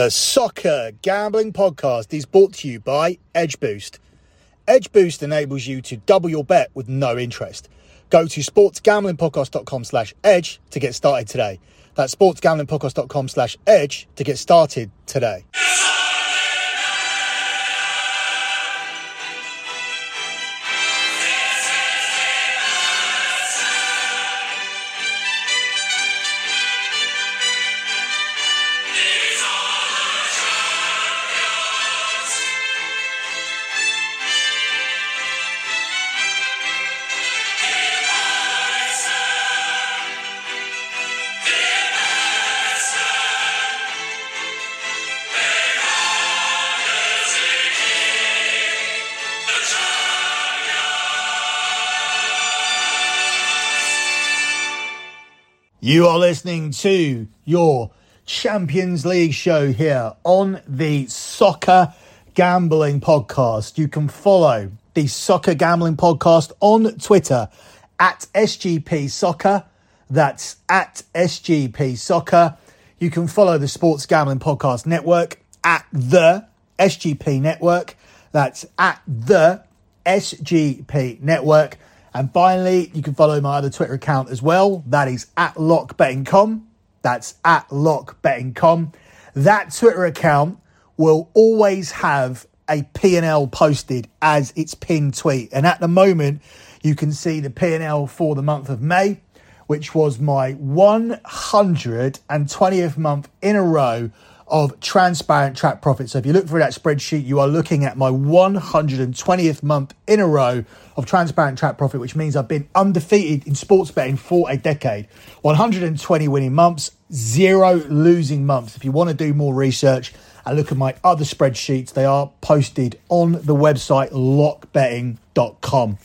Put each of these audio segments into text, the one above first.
The Soccer Gambling Podcast is brought to you by Edge Boost. Edge Boost enables you to double your bet with no interest. Go to sportsgamblingpodcast.com slash edge to get started today. That's sportsgamblingpodcast.com slash edge to get started today. You are listening to your Champions League show here on the Soccer Gambling Podcast. You can follow the Soccer Gambling Podcast on Twitter at SGP Soccer. That's at SGP Soccer. You can follow the Sports Gambling Podcast Network at the SGP Network. That's at the SGP Network. And finally, you can follow my other Twitter account as well. That is at lockbettingcom. That's at lockbettingcom. That Twitter account will always have a P&L posted as its pinned tweet. And at the moment, you can see the P&L for the month of May, which was my 120th month in a row of transparent track profit. So if you look through that spreadsheet, you are looking at my 120th month in a row of transparent track profit, which means I've been undefeated in sports betting for a decade. 120 winning months, zero losing months. If you want to do more research and look at my other spreadsheets, they are posted on the website lockbetting.com.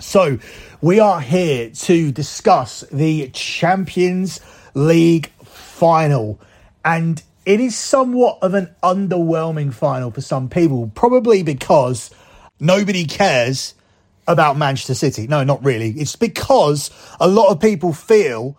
So, we are here to discuss the Champions League final. And it is somewhat of an underwhelming final for some people, probably because nobody cares about Manchester City. No, not really. It's because a lot of people feel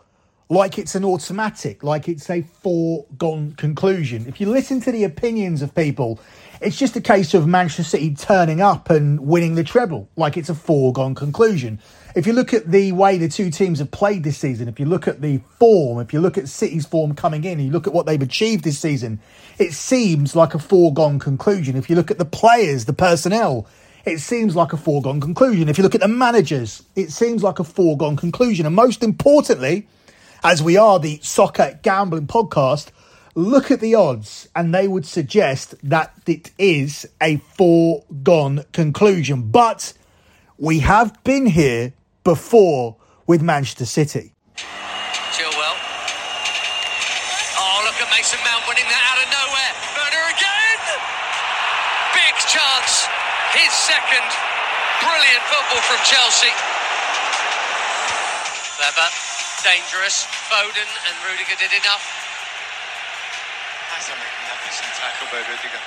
like it's an automatic, like it's a foregone conclusion. If you listen to the opinions of people, it's just a case of Manchester City turning up and winning the treble, like it's a foregone conclusion. If you look at the way the two teams have played this season, if you look at the form, if you look at City's form coming in, you look at what they've achieved this season, it seems like a foregone conclusion. If you look at the players, the personnel, it seems like a foregone conclusion. If you look at the managers, it seems like a foregone conclusion. And most importantly, as we are the soccer gambling podcast, look at the odds and they would suggest that it is a foregone conclusion. But we have been here before with Manchester City. Chilwell. Oh, look at Mason Mount winning that out of nowhere. Werner again. Big chance. His second. Brilliant football from Chelsea. Clever. Dangerous. Foden and Rudiger did enough. To make magnificent tackle by Rudiger.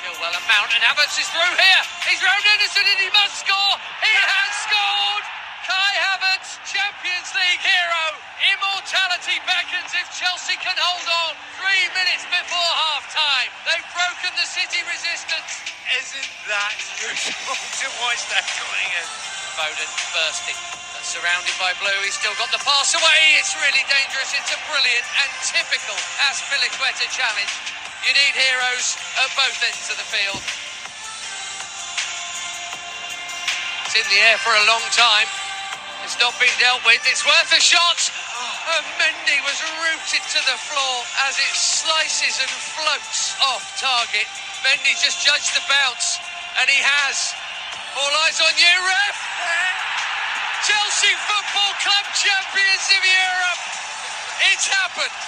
Chilwell and Mount and Havertz is through here. He's round Henderson and he must score. He has scored. Kai Havertz, Champions League hero. Immortality beckons if Chelsea can hold on. Three minutes before half time. They've broken the City resistance. Isn't that beautiful to watch that going in? Foden bursting. Surrounded by blue, he's still got the pass away. It's really dangerous. It's a brilliant and typical Azpilicueta challenge. You need heroes at both ends of the field. It's in the air for a long time. It's not been dealt with. It's worth a shot. And Mendy was rooted to the floor as it slices and floats off target. Mendy just judged the bounce, and he has. All eyes on you, ref. Chelsea Football Club champions of Europe. It's happened.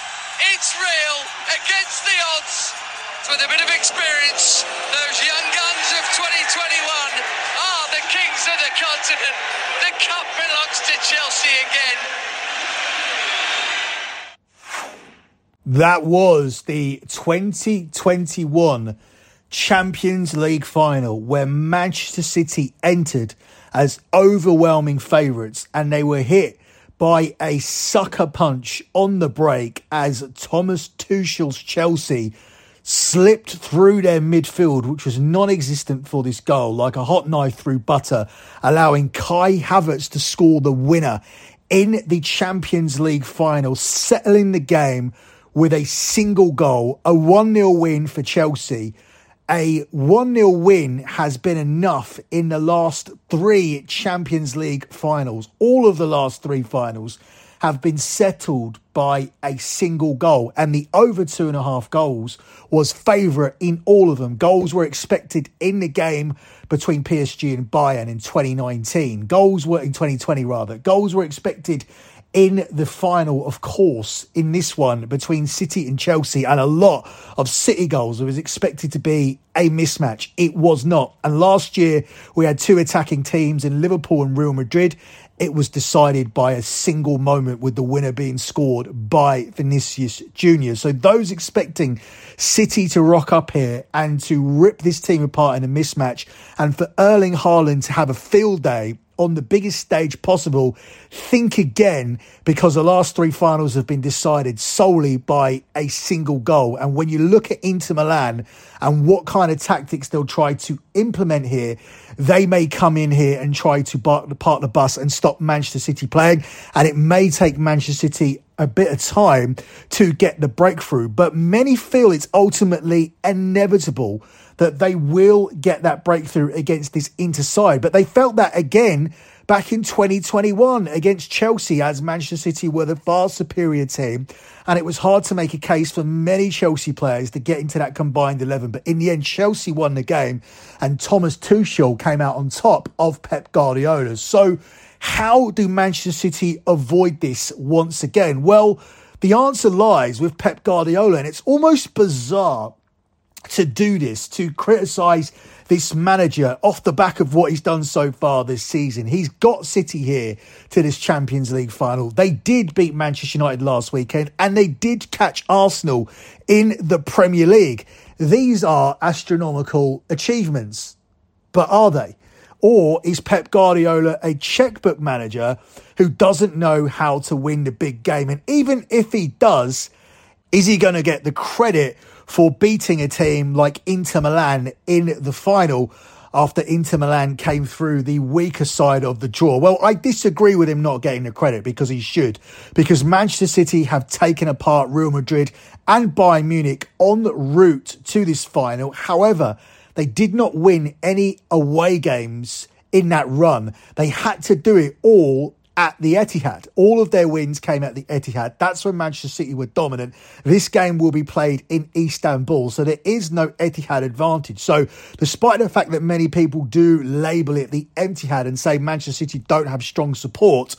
It's real against the odds. With a bit of experience, those young guns of 2021 are ah, the kings of the continent. The cup belongs to Chelsea again. That was the 2021 Champions League final where Manchester City entered as overwhelming favourites and they were hit by a sucker punch on the break as Thomas Tuchel's Chelsea slipped through their midfield, which was non existent for this goal, like a hot knife through butter, allowing Kai Havertz to score the winner in the Champions League final, settling the game with a single goal, a 1 0 win for Chelsea. A 1 0 win has been enough in the last three Champions League finals. All of the last three finals have been settled by a single goal, and the over two and a half goals was favourite in all of them. Goals were expected in the game between PSG and Bayern in 2019. Goals were in 2020 rather. Goals were expected in the final, of course, in this one between City and Chelsea, and a lot of City goals. It was expected to be a mismatch. It was not. And last year, we had two attacking teams in Liverpool and Real Madrid. It was decided by a single moment with the winner being scored by Vinicius Jr. So those expecting City to rock up here and to rip this team apart in a mismatch and for Erling Haaland to have a field day on the biggest stage possible, think again because the last three finals have been decided solely by a single goal. And when you look at Inter Milan and what kind of tactics they'll try to implement here, they may come in here and try to park the bus and stop Manchester City playing. And it may take Manchester City a bit of time to get the breakthrough. But many feel it's ultimately inevitable that they will get that breakthrough against this Inter side. But they felt that again back in 2021 against Chelsea as Manchester City were the far superior team. And it was hard to make a case for many Chelsea players to get into that combined 11. But in the end, Chelsea won the game and Thomas Tuchel came out on top of Pep Guardiola. So how do Manchester City avoid this once again? Well, the answer lies with Pep Guardiola, and it's almost bizarre to do this, to criticise this manager off the back of what he's done so far this season. He's got City here to this Champions League final. They did beat Manchester United last weekend and they did catch Arsenal in the Premier League. These are astronomical achievements, but are they? Or is Pep Guardiola a checkbook manager who doesn't know how to win the big game? And even if he does, is he going to get the credit for beating a team like Inter Milan in the final after Inter Milan came through the weaker side of the draw. Well, I disagree with him not getting the credit because he should, because Manchester City have taken apart Real Madrid and Bayern Munich en route to this final. However, they did not win any away games in that run. They had to do it all at the Etihad. All of their wins came at the Etihad. That's when Manchester City were dominant. This game will be played in Istanbul, so there is no Etihad advantage. So, despite the fact that many people do label it the Etihad and say Manchester City don't have strong support,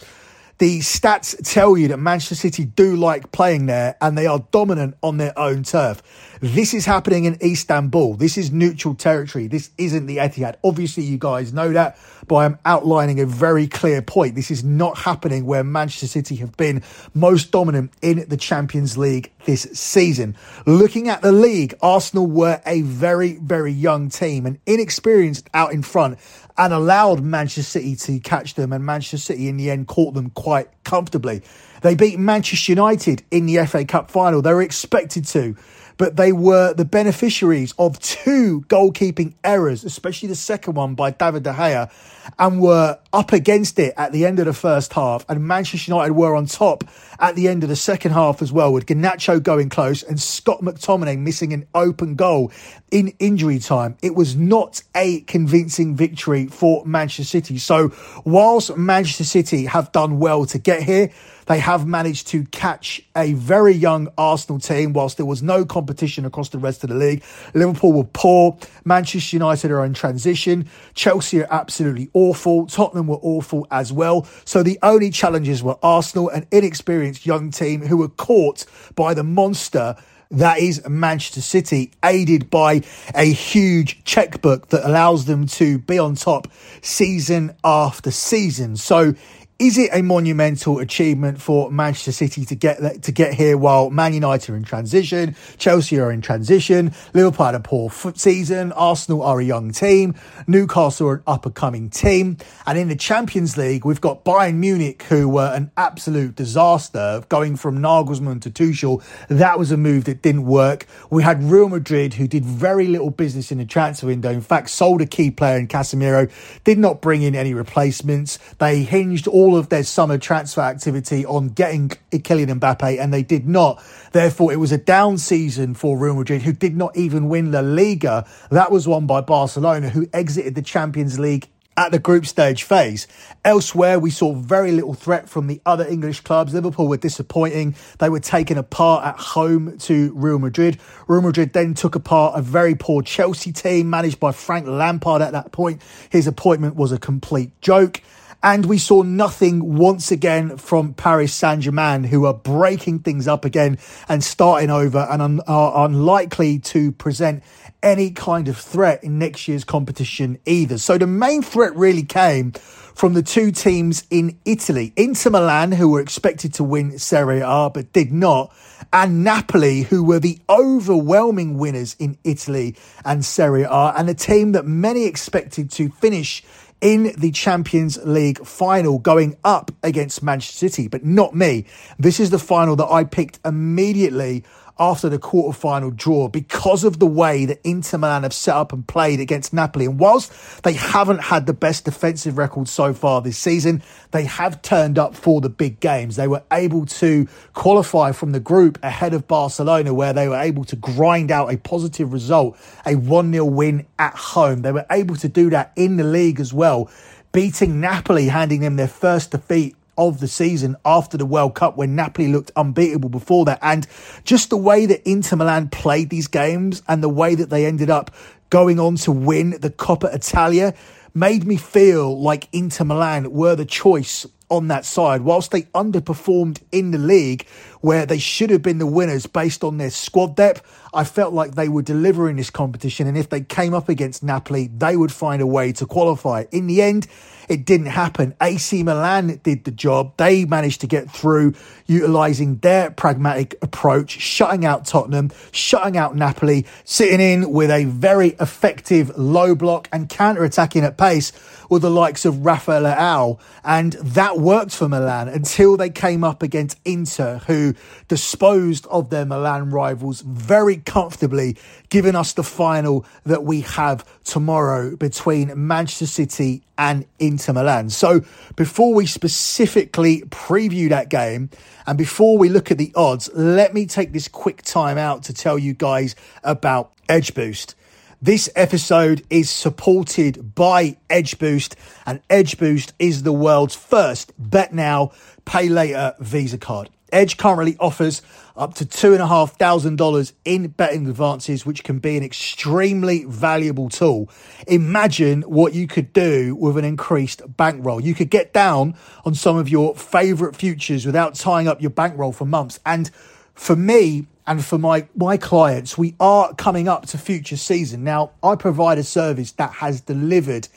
the stats tell you that Manchester City do like playing there and they are dominant on their own turf. This is happening in Istanbul. This is neutral territory. This isn't the Etihad. Obviously, you guys know that, but I'm outlining a very clear point. This is not happening where Manchester City have been most dominant in the Champions League this season. Looking at the league, Arsenal were a very, very young team and inexperienced out in front and allowed Manchester City to catch them, and Manchester City in the end caught them quite comfortably. They beat Manchester United in the FA Cup final. They were expected to but they were the beneficiaries of two goalkeeping errors, especially the second one by David De Gea, and were up against it at the end of the first half. And Manchester United were on top at the end of the second half as well, with Garnacho going close and Scott McTominay missing an open goal in injury time. It was not a convincing victory for Manchester City. So, whilst Manchester City have done well to get here, they have managed to catch a very young Arsenal team whilst there was no competition across the rest of the league. Liverpool were poor. Manchester United are in transition. Chelsea are absolutely awful. Tottenham were awful as well. So the only challenges were Arsenal, an inexperienced young team who were caught by the monster that is Manchester City, aided by a huge checkbook that allows them to be on top season after season. So Is it a monumental achievement for Manchester City to get to get here while Man United are in transition, Chelsea are in transition, Liverpool had a poor foot season, Arsenal are a young team, Newcastle are an up and coming team, and in the Champions League we've got Bayern Munich who were an absolute disaster, going from Nagelsmann to Tuchel. That was a move that didn't work. We had Real Madrid who did very little business in the transfer window. In fact, sold a key player in Casemiro, did not bring in any replacements. They hinged all all of their summer transfer activity on getting Kylian Mbappe, and they did not. Therefore, it was a down season for Real Madrid, who did not even win La Liga. That was won by Barcelona, who exited the Champions League at the group stage phase. Elsewhere, we saw very little threat from the other English clubs. Liverpool were disappointing. They were taken apart at home to Real Madrid. Real Madrid then took apart a very poor Chelsea team managed by Frank Lampard at that point. His appointment was a complete joke. And we saw nothing once again from Paris Saint Germain, who are breaking things up again and starting over and un- are unlikely to present any kind of threat in next year's competition either. So the main threat really came from the two teams in Italy Inter Milan, who were expected to win Serie A but did not, and Napoli, who were the overwhelming winners in Italy and Serie A, and a team that many expected to finish in the Champions League final going up against Manchester City, but not me. This is the final that I picked immediately after the quarterfinal draw because of the way that Inter Milan have set up and played against Napoli. And whilst they haven't had the best defensive record so far this season, they have turned up for the big games. They were able to qualify from the group ahead of Barcelona, where they were able to grind out a positive result, a 1 0 win at home. They were able to do that in the league as well beating Napoli, handing them their first defeat of the season after the World Cup when Napoli looked unbeatable before that. And just the way that Inter Milan played these games and the way that they ended up going on to win the Coppa Italia made me feel like Inter Milan were the choice on that side. Whilst they underperformed in the league, where they should have been the winners based on their squad depth, I felt like they were delivering this competition. And if they came up against Napoli, they would find a way to qualify. In the end, it didn't happen. AC Milan did the job. They managed to get through utilising their pragmatic approach, shutting out Tottenham, shutting out Napoli, sitting in with a very effective low block and counter attacking at pace with the likes of Rafael Leao. And that worked for Milan until they came up against Inter, who disposed of their Milan rivals very comfortably, giving us the final that we have tomorrow between Manchester City and Inter Milan. So before we specifically preview that game and before we look at the odds, let me take this quick time out to tell you guys about Edge Boost. This episode is supported by Edge Boost, and Edge Boost is the world's first bet now, pay later Visa card. Edge currently offers up to $2,500 in betting advances, which can be an extremely valuable tool. Imagine what you could do with an increased bankroll. You could get down on some of your favorite futures without tying up your bankroll for months. And for me, and for my, my clients, we are coming up to future season. Now, I provide a service that has delivered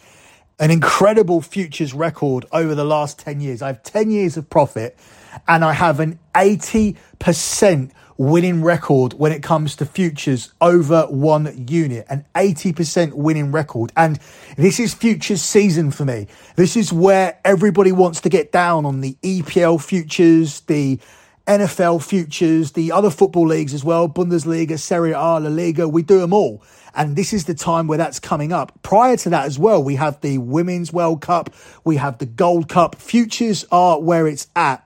an incredible futures record over the last 10 years. I have 10 years of profit and I have an 80% winning record when it comes to futures over one unit, an 80% winning record. And this is futures season for me. This is where everybody wants to get down on the EPL futures, the NFL futures, the other football leagues as well, Bundesliga, Serie A, La Liga, we do them all. And this is the time where that's coming up. Prior to that as well, we have the Women's World Cup, we have the Gold Cup. Futures are where it's at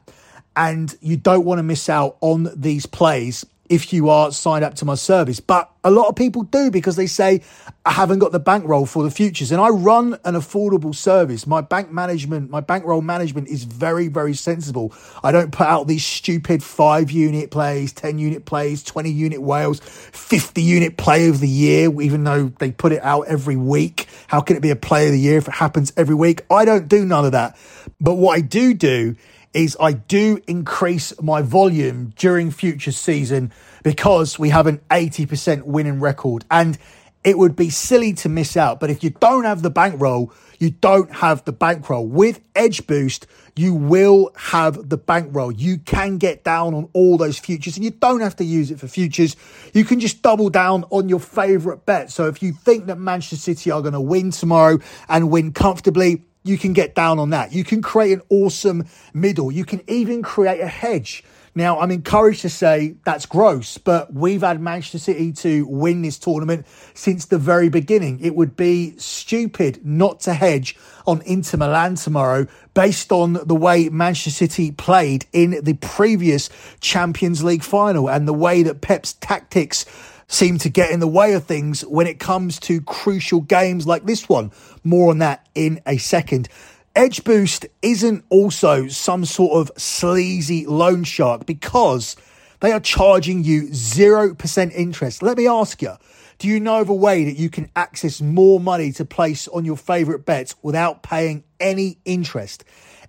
and you don't want to miss out on these plays if you are signed up to my service. But a lot of people do because they say, I haven't got the bankroll for the futures. And I run an affordable service. My bank management, my bankroll management is very, very sensible. I don't put out these stupid five unit plays, 10 unit plays, 20 unit whales, 50 unit play of the year, even though they put it out every week. How can it be a play of the year if it happens every week? I don't do none of that. But what I do do is I do increase my volume during future season because we have an 80% winning record. And it would be silly to miss out. But if you don't have the bankroll, you don't have the bankroll. With Edge Boost, you will have the bankroll. You can get down on all those futures and you don't have to use it for futures. You can just double down on your favorite bet. So if you think that Manchester City are going to win tomorrow and win comfortably, you can get down on that. You can create an awesome middle. You can even create a hedge. Now, I'm encouraged to say that's gross, but we've had Manchester City to win this tournament since the very beginning. It would be stupid not to hedge on Inter Milan tomorrow based on the way Manchester City played in the previous Champions League final and the way that Pep's tactics seem to get in the way of things when it comes to crucial games like this one. More on that in a second. Edge Boost isn't also some sort of sleazy loan shark because they are charging you 0% interest. Let me ask you, do you know of a way that you can access more money to place on your favorite bets without paying any interest?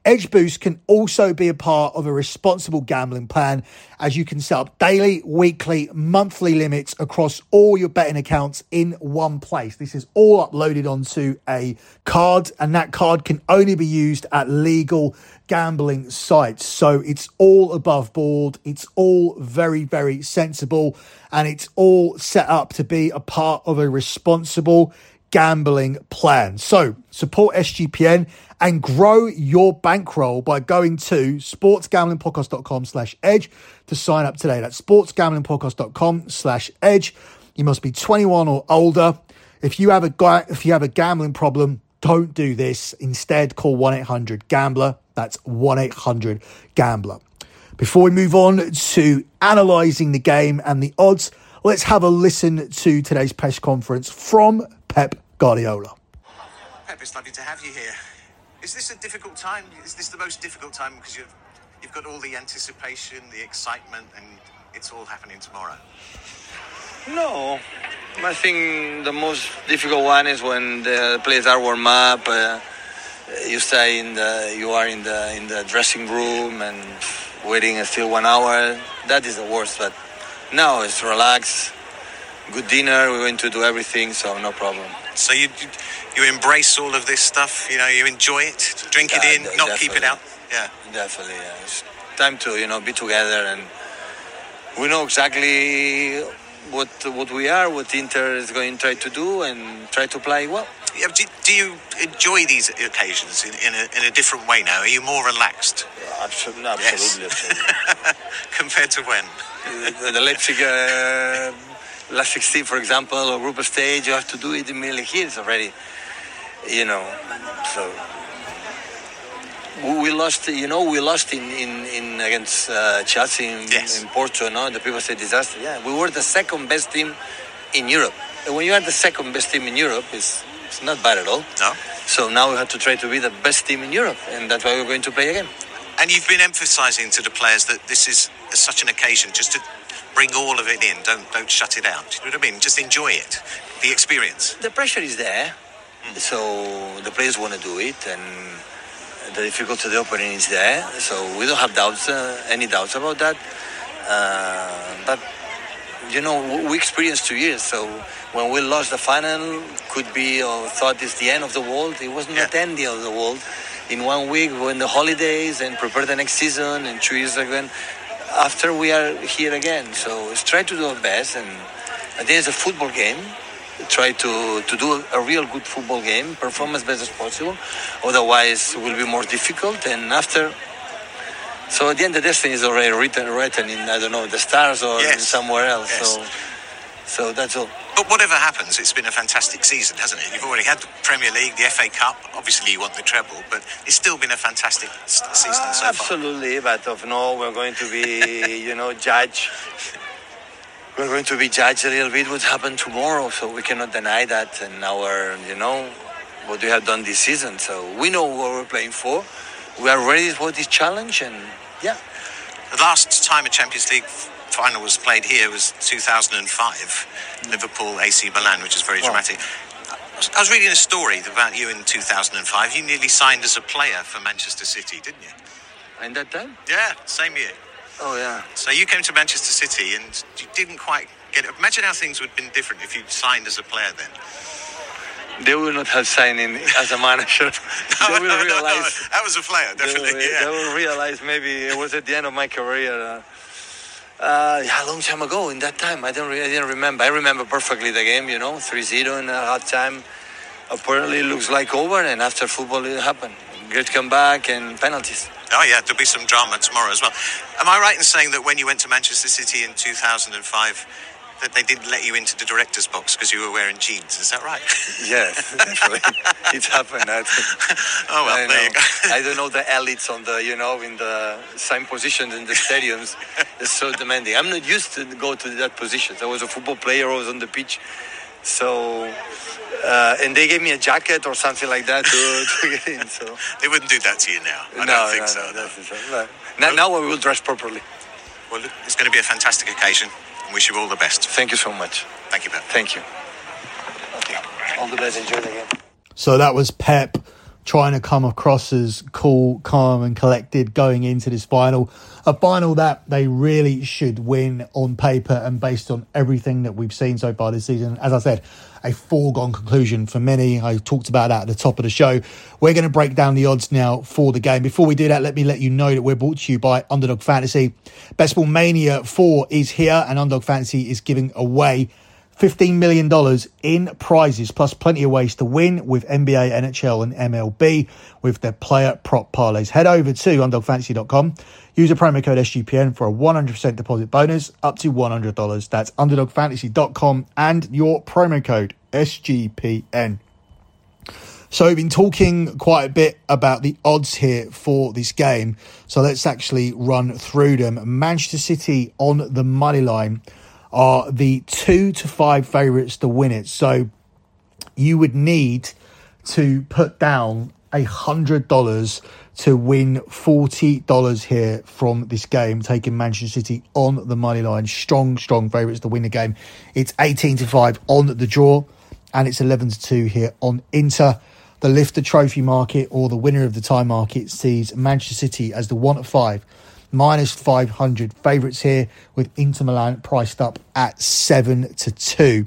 Edge Boost can also be a part of a responsible gambling plan as you can set up daily, weekly, monthly limits across all your betting accounts in one place. This is all uploaded onto a card and that card can only be used at legal gambling sites. So it's all above board. It's all very, very sensible and it's all set up to be a part of a responsible gambling plan. So support SGPN and grow your bankroll by going to sportsgamblingpodcast.com slash edge to sign up today. That's sportsgamblingpodcast.com slash edge. You must be 21 or older. If you have a if you have a gambling problem, don't do this. Instead, call 1-800-GAMBLER. That's 1-800-GAMBLER. Before we move on to analysing the game and the odds, let's have a listen to today's press conference from Pep Guardiola. Pep, it's lovely to have you here. Is this a difficult time? Is this the most difficult time because you've you've got all the anticipation, the excitement, and it's all happening tomorrow? No, I think the most difficult one is when the players are warm up. Uh, you stay in the, you are in the in the dressing room and waiting still one hour. That is the worst. But now it's relaxed, good dinner. We're going to do everything, so no problem. So you you embrace all of this stuff. You know, you enjoy it, drink Yeah, it in, not keep it out. Yeah. Definitely, yeah. It's time to you know be together, and we know exactly what what we are, what Inter is going to try to do, and try to play well. yeah do, do you enjoy these occasions in, in, a, in a different way now? Are you more relaxed Absolutely, Yes. absolutely. absolutely. compared to when? the, the Leipzig uh, last 16, for example, or group stage, you have to do it in Here it's already, you know, so. We we lost, you know, we lost in, in, in against uh, Chelsea in, Yes. in Porto. No, the people say disaster. Yeah, we were the second best team in Europe. And when you are the second best team in Europe, it's, it's not bad at all. No. So now we have to try to be the best team in Europe, and that's why we're going to play again. And you've been emphasising to the players that this is such an occasion just to bring all of it in. Don't don't shut it out. You know what I mean? Just enjoy it, the experience. the pressure is there, so the players want to do it, and the difficulty of the opening is there. So we don't have doubts, uh, any doubts about that. Uh, but you know, we experienced two years. So when we lost the final, could be or thought it's the end of the world. It was not Yeah. the end of the world. In one week, we went the holidays and prepare the next season, and two years again. After we are here again, so let's try to do our best. And I think it's a football game try to, to do a real good football game, perform as best as possible. Otherwise, it will be more difficult. And after, so at the end, the destiny is already written, written in I don't know the stars or Yes. somewhere else. Yes. So, so that's all. But whatever happens, it's been a fantastic season, hasn't it? You've already had the Premier League, the FA Cup. Obviously, you want the treble, but it's still been a fantastic s- season so far. Absolutely, but of no, we're going to be, you know, judge. We're going to be judged a little bit what happened tomorrow, so we cannot deny that. And our, you know, what we have done this season. So we know what we're playing for. We are ready for this challenge, and yeah, The last time a Champions League final was played here was 2005, Liverpool AC Milan, which is very dramatic. I was- I was reading a story about you in 2005. You nearly signed as a player for Manchester City, didn't you? in that time. Yeah, same year. Oh yeah. So you came to Manchester City and you didn't quite get it. Imagine how things would have been different if you'd signed as a player then. They will not have signed in as a manager. they will realize. That was a player, They definitely. will, yeah. they will realize maybe it was at the end of my career. Uh, uh, a long time ago. In that time, I don't. Re- I didn't remember. I remember perfectly the game. You know, 3-0 in a half time. Apparently, looks like over, and after football, it happened. Great comeback and penalties. Oh yeah, there'll be some drama tomorrow as well. Am I right in saying that when you went to Manchester City in 2005, that they didn't let you into the director's box because you were wearing jeans? Is that right? Yes, definitely. it's happened. I, Oh well, I there you go. I don't know the elites on the, you know, in the same positions in the stadiums. it's so demanding. I'm not used to go to that position. I was a football player. I was on the pitch, so uh, and they gave me a jacket or something like that to, to get in. So They wouldn't do that to you now. I no, don't think no, so. no, no. it. Now, now I will dress properly. Well, it's going to be a fantastic occasion. And Wish you all the best. Thank you so much. Thank you, Pep. Thank you. Okay. All the best. Enjoy the game. So that was Pep trying to come across as cool, calm, and collected going into this final. A final that they really should win on paper and based on everything that we've seen so far this season. As I said, a foregone conclusion for many. I talked about that at the top of the show. We're going to break down the odds now for the game. Before we do that, let me let you know that we're brought to you by Underdog Fantasy. Best Ball Mania 4 is here, and Underdog Fantasy is giving away $15 million in prizes, plus plenty of ways to win with NBA, NHL, and MLB with their player prop parlays. Head over to underdogfantasy.com. Use a promo code SGPN for a 100% deposit bonus up to $100. That's underdogfantasy.com and your promo code SGPN. So we've been talking quite a bit about the odds here for this game. So let's actually run through them. Manchester City on the money line are the two to five favourites to win it. So you would need to put down a hundred dollars to win forty dollars here from this game, taking Manchester City on the money line. Strong, strong favourites to win the game. It's eighteen to five on the draw, and it's eleven to two here on Inter. The Lifter Trophy market or the winner of the tie market sees Manchester City as the one at five, minus 500 favourites here, with Inter Milan priced up at 7 to 2.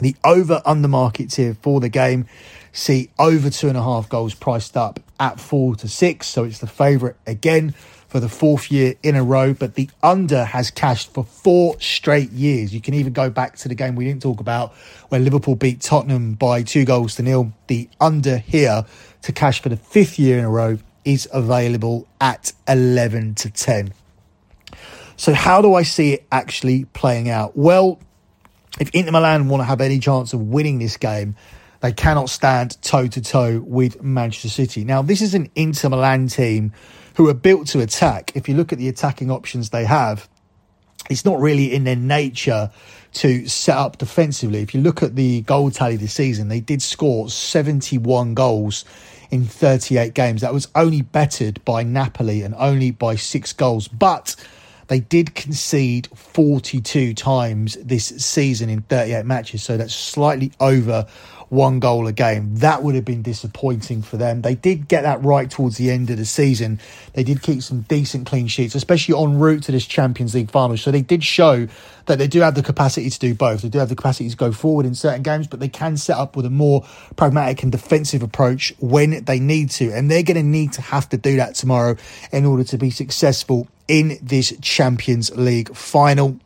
The over under markets here for the game see over two and a half goals priced up at four to six. So it's the favourite again for the fourth year in a row. But the under has cashed for four straight years. You can even go back to the game we didn't talk about where Liverpool beat Tottenham by two goals to nil. The under here to cash for the fifth year in a row is available at 11 to 10. So, how do I see it actually playing out? Well, if Inter Milan want to have any chance of winning this game, they cannot stand toe to toe with Manchester City. Now, this is an Inter Milan team who are built to attack. If you look at the attacking options they have, it's not really in their nature to set up defensively. If you look at the goal tally this season, they did score 71 goals in 38 games. That was only bettered by Napoli and only by six goals. But they did concede 42 times this season in 38 matches, so that's slightly over one goal a game. That would have been disappointing for them. They did get that right towards the end of the season. They did keep some decent clean sheets, especially en route to this Champions League final. So they did show that they do have the capacity to do both. They do have the capacity to go forward in certain games, but they can set up with a more pragmatic and defensive approach when they need to. And they're going to need to have to do that tomorrow in order to be successful in this Champions League final.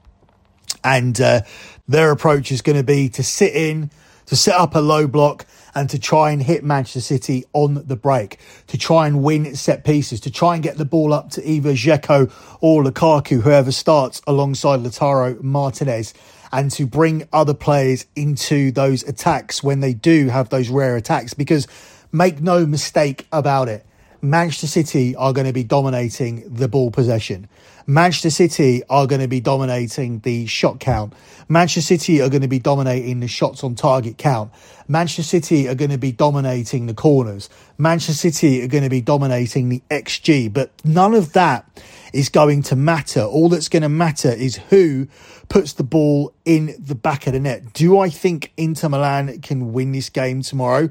And uh, their approach is going to be to sit in, to set up a low block, and to try and hit Manchester City on the break, to try and win set pieces, to try and get the ball up to either Dzeko or Lukaku, whoever starts alongside Lautaro Martinez, and to bring other players into those attacks when they do have those rare attacks. Because make no mistake about it, Manchester City are going to be dominating the ball possession. Manchester City are going to be dominating the shot count. Manchester City are going to be dominating the shots on target count. Manchester City are going to be dominating the corners. Manchester City are going to be dominating the XG. But none of that is going to matter. All that's going to matter is who puts the ball in the back of the net. Do I think Inter Milan can win this game tomorrow?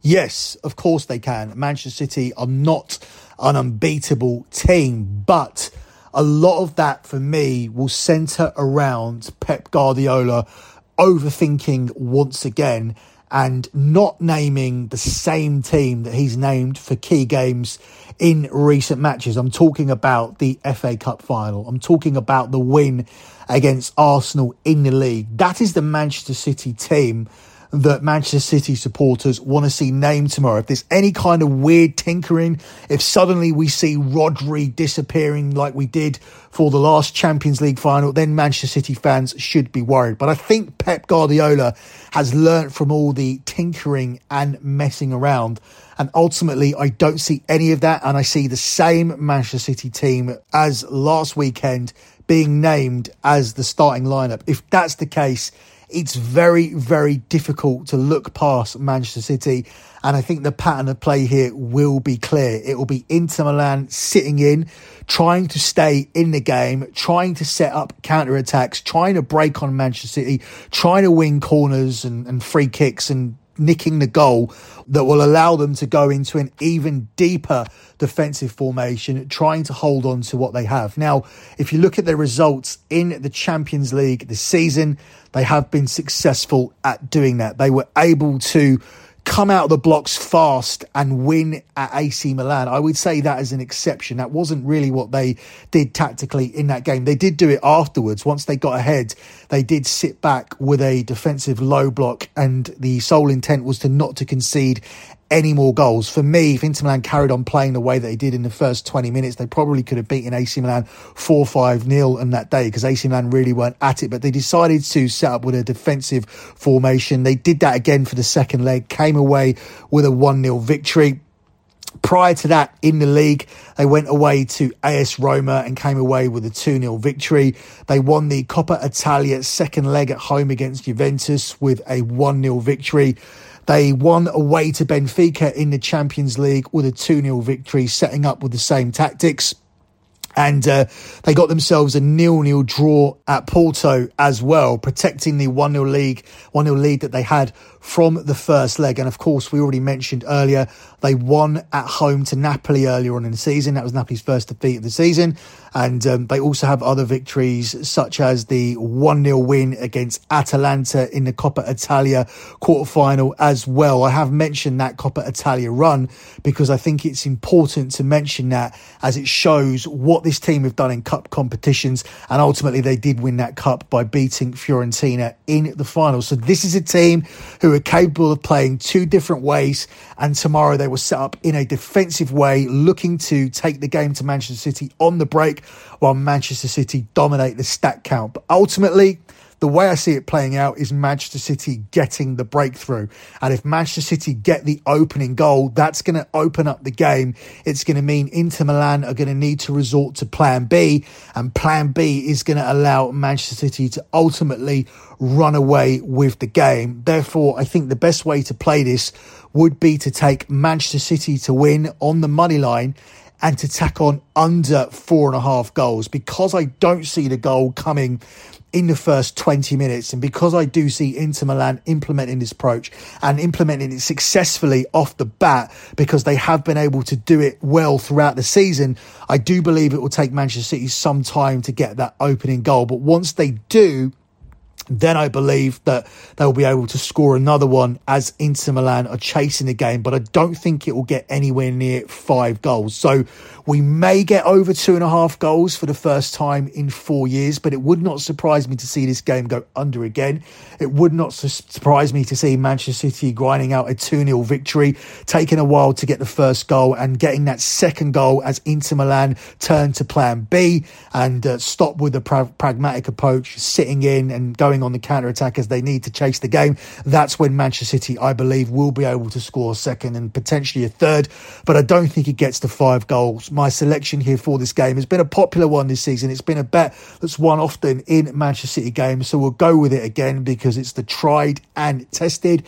Yes, of course they can. Manchester City are not an unbeatable team, but a lot of that for me will centre around Pep Guardiola overthinking once again and not naming the same team that he's named for key games in recent matches. I'm talking about the FA Cup final. I'm talking about the win against Arsenal in the league. That is the Manchester City team that Manchester City supporters want to see named tomorrow. If there's any kind of weird tinkering, if suddenly we see Rodri disappearing like we did for the last Champions League final, then Manchester City fans should be worried. But I think Pep Guardiola has learnt from all the tinkering and messing around. And ultimately, I don't see any of that. And I see the same Manchester City team as last weekend being named as the starting lineup. If that's the case, it's very, very difficult to look past Manchester City. And I think the pattern of play here will be clear. It will be Inter Milan sitting in, trying to stay in the game, trying to set up counter attacks, trying to break on Manchester City, trying to win corners and, and free kicks and nicking the goal that will allow them to go into an even deeper defensive formation, trying to hold on to what they have. Now, if you look at the results in the Champions League this season, they have been successful at doing that. They were able to come out of the blocks fast and win at AC Milan. I would say that as an exception. That wasn't really what they did tactically in that game. They did do it afterwards. Once they got ahead, they did sit back with a defensive low block and the sole intent was to not to concede any more goals. For me, if Inter Milan carried on playing the way that they did in the first 20 minutes, they probably could have beaten AC Milan 4 5 nil on that day because AC Milan really weren't at it. But they decided to set up with a defensive formation. They did that again for the second leg, came away with a 1 0 victory. Prior to that, in the league, they went away to AS Roma and came away with a 2 0 victory. They won the Coppa Italia second leg at home against Juventus with a 1 0 victory. They won away to Benfica in the Champions League with a 2 0 victory, setting up with the same tactics. And uh, they got themselves a nil-nil draw at Porto as well, protecting the 1-0 league, 1-0 lead that they had from the first leg. And of course, we already mentioned earlier, they won at home to Napoli earlier on in the season. That was Napoli's first defeat of the season. And um, they also have other victories, such as the 1 0 win against Atalanta in the Coppa Italia quarterfinal as well. I have mentioned that Coppa Italia run because I think it's important to mention that as it shows what this team have done in cup competitions. And ultimately, they did win that cup by beating Fiorentina in the final. So this is a team who are capable of playing two different ways. And tomorrow they will set up in a defensive way, looking to take the game to Manchester City on the break while Manchester City dominate the stat count. But ultimately, the way I see it playing out is Manchester City getting the breakthrough. And if Manchester City get the opening goal, that's going to open up the game. It's going to mean Inter Milan are going to need to resort to plan B. And plan B is going to allow Manchester City to ultimately run away with the game. Therefore, I think the best way to play this would be to take Manchester City to win on the money line and to tack on under four and a half goals because I don't see the goal coming in the first 20 minutes. And because I do see Inter Milan implementing this approach and implementing it successfully off the bat, because they have been able to do it well throughout the season, I do believe it will take Manchester City some time to get that opening goal. But once they do, then I believe that they'll be able to score another one as Inter Milan are chasing the game, but I don't think it will get anywhere near five goals. So we may get over two and a half goals for the first time in four years, but it would not surprise me to see this game go under again. It would not su- surprise me to see Manchester City grinding out a 2 0 victory, taking a while to get the first goal and getting that second goal as Inter Milan turn to plan B and uh, stop with the pra- pragmatic approach, sitting in and going on the counter attack as they need to chase the game. That's when Manchester City, I believe, will be able to score second and potentially a third, but I don't think it gets to five goals my selection here for this game. has been a popular one this season. It's been a bet that's won often in Manchester City games. So we'll go with it again because it's the tried and tested.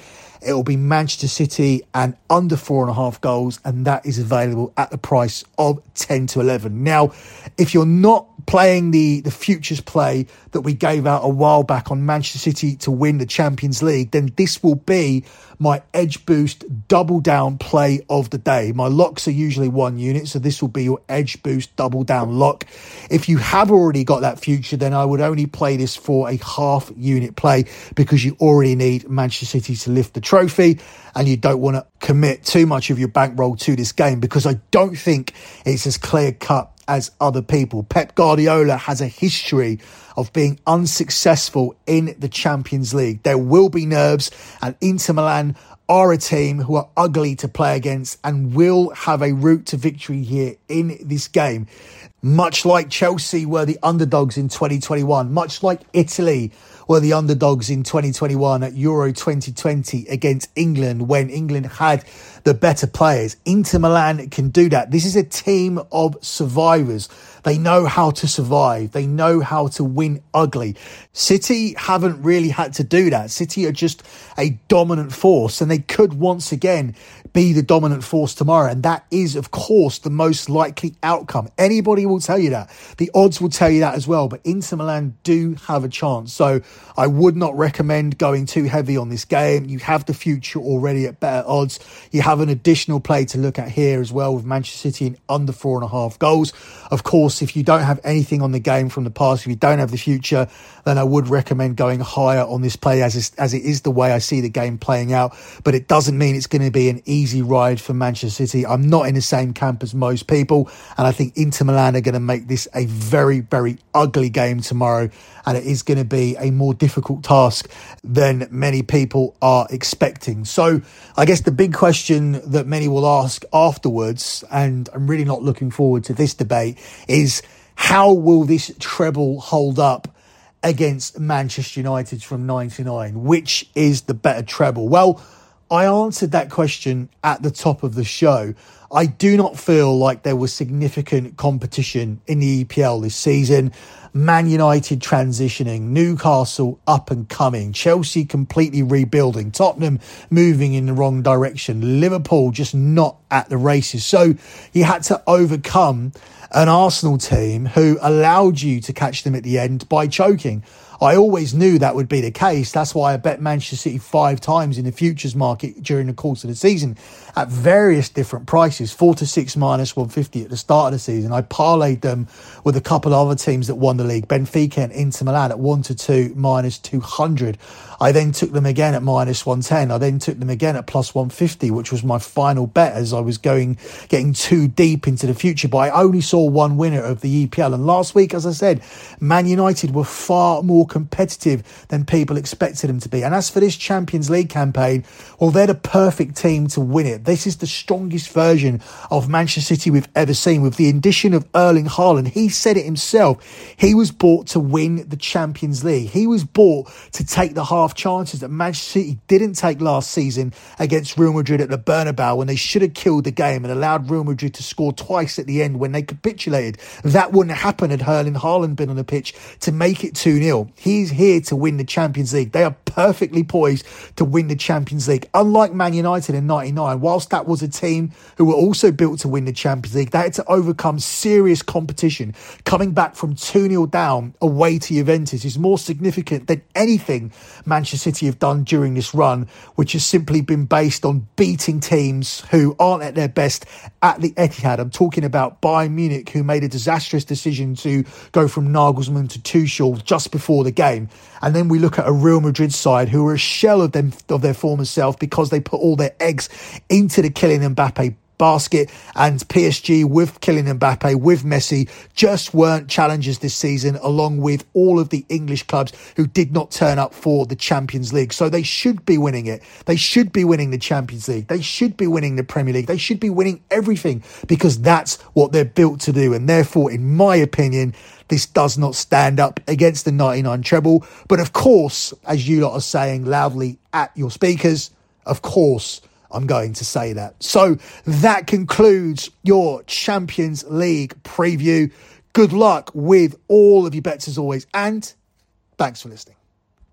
It will be Manchester City and under four and a half goals, and that is available at the price of 10 to 11. Now, if you're not playing the, the futures play that we gave out a while back on Manchester City to win the Champions League, then this will be my edge boost double down play of the day. My locks are usually one unit, so this will be your edge boost double down lock. If you have already got that future, then I would only play this for a half unit play because you already need Manchester City to lift the trophy and you don't want to commit too much of your bankroll to this game because I don't think it's as clear cut as other people. Pep Guardiola has a history of being unsuccessful in the Champions League. There will be nerves, and Inter Milan are a team who are ugly to play against and will have a route to victory here in this game. Much like Chelsea were the underdogs in 2021, much like Italy were the underdogs in 2021 at Euro 2020 against England when England had the better players. Inter Milan can do that. This is a team of survivors. They know how to survive. They know how to win ugly. City haven't really had to do that. City are just a dominant force and they could once again be the dominant force tomorrow. And that is, of course, the most likely outcome. Anybody will tell you that. The odds will tell you that as well. But Inter Milan do have a chance. So I would not recommend going too heavy on this game. You have the future already at better odds. You have an additional play to look at here as well with Manchester City in under four and a half goals. Of course, if you don't have anything on the game from the past, if you don't have the future, then I would recommend going higher on this play as, as it is the way I see the game playing out. But it doesn't mean it's going to be an easy ride for Manchester City. I'm not in the same camp as most people. And I think Inter Milan are going to make this a very, very ugly game tomorrow. And it is going to be a more difficult task than many people are expecting. So I guess the big question that many will ask afterwards, and I'm really not looking forward to this debate, is how will this treble hold up against Manchester United from 99? Which is the better treble? Well, I answered that question at the top of the show. I do not feel like there was significant competition in the EPL this season. Man United transitioning, Newcastle up and coming, Chelsea completely rebuilding, Tottenham moving in the wrong direction, Liverpool just not at the races. So you had to overcome an Arsenal team who allowed you to catch them at the end by choking. I always knew that would be the case. That's why I bet Manchester City five times in the futures market during the course of the season at various different prices, four to six minus 150 at the start of the season. I parlayed them with a couple of other teams that won the league, Benfica and Inter Milan at one to two minus 200. I then took them again at minus 110. I then took them again at plus 150, which was my final bet as I was going, getting too deep into the future. But I only saw one winner of the EPL. And last week, as I said, Man United were far more competitive than people expected them to be. And as for this Champions League campaign, well, they're the perfect team to win it. This is the strongest version of Manchester City we've ever seen with the addition of Erling Haaland. He said it himself. He was bought to win the Champions League. He was bought to take the half chances that Manchester City didn't take last season against Real Madrid at the Bernabeu when they should have killed the game and allowed Real Madrid to score twice at the end when they capitulated. That wouldn't happen had Erling Haaland been on the pitch to make it 2 0. He's here to win the Champions League. They are perfectly poised to win the Champions League. Unlike Man United in 99, whilst that was a team who were also built to win the Champions League, they had to overcome serious competition. Coming back from 2 0 down away to Juventus is more significant than anything Manchester City have done during this run, which has simply been based on beating teams who aren't at their best at the Etihad. I'm talking about Bayern Munich, who made a disastrous decision to go from Nagelsmann to Tuchel just before the game. And then we look at a Real Madrid side who are a shell of them of their former self because they put all their eggs into the Kylian Mbappe basket and PSG with Kylian Mbappe, with Messi, just weren't challengers this season, along with all of the English clubs who did not turn up for the Champions League. So they should be winning it. They should be winning the Champions League. They should be winning the Premier League. They should be winning everything because that's what they're built to do. And therefore, in my opinion, this does not stand up against the 99 treble. But of course, as you lot are saying loudly at your speakers, of course, I'm going to say that. So that concludes your Champions League preview. Good luck with all of your bets as always, and thanks for listening.